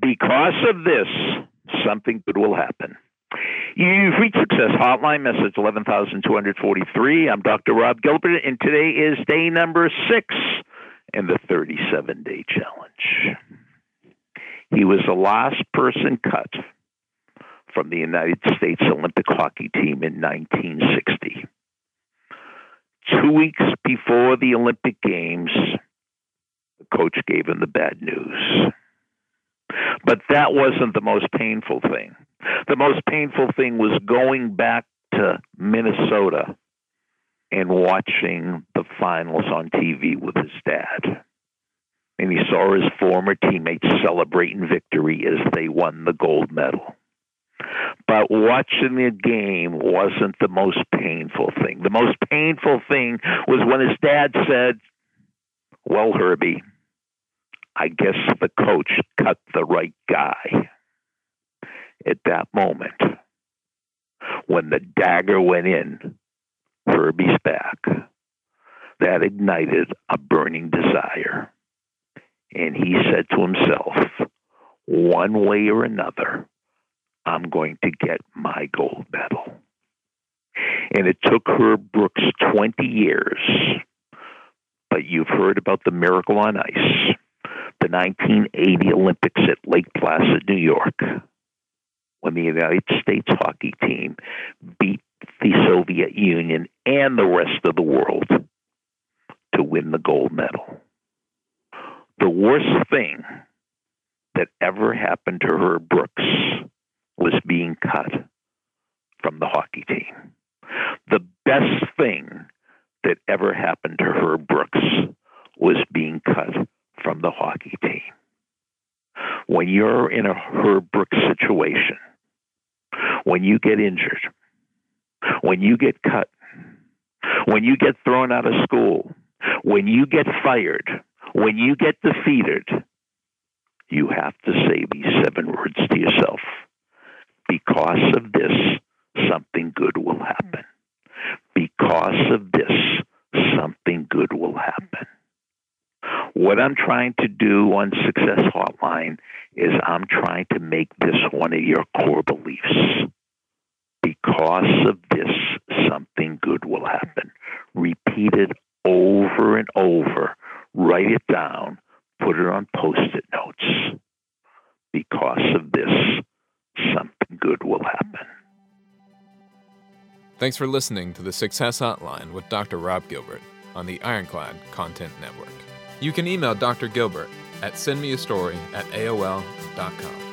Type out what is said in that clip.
Because of this, something good will happen. You've reached Success Hotline, message 11243. I'm Dr. Rob Gilbert, and today is day number six in the 37 day challenge. He was the last person cut from the United States Olympic hockey team in 1960. Two weeks before the Olympic Games, the coach gave him the bad news. But that wasn't the most painful thing. The most painful thing was going back to Minnesota and watching the finals on TV with his dad. And he saw his former teammates celebrating victory as they won the gold medal. But watching the game wasn't the most painful thing. The most painful thing was when his dad said, Well, Herbie, I guess the coach cut the right guy. At that moment, when the dagger went in Herbie's back, that ignited a burning desire. And he said to himself, one way or another, I'm going to get my gold medal. And it took Herb Brooks 20 years, but you've heard about the miracle on ice, 1980 Olympics at Lake Placid, New York, when the United States hockey team beat the Soviet Union and the rest of the world to win the gold medal. The worst thing that ever happened to Herb Brooks was being cut from the hockey team. The best thing that ever happened to Herb Brooks was being cut the hockey team. When you're in a Herb Brooks situation, when you get injured, when you get cut, when you get thrown out of school, when you get fired, when you get defeated, you have to say these seven words to yourself. Because of this, something good will happen. Because of this, something good will happen. What I'm trying to do on Success Hotline is I'm trying to make this one of your core beliefs. Because of this, something good will happen. Repeat it over and over. Write it down. Put it on post it notes. Because of this, something good will happen. Thanks for listening to the Success Hotline with Dr. Rob Gilbert on the Ironclad Content Network. You can email Dr. Gilbert at sendmeastory at AOL.com.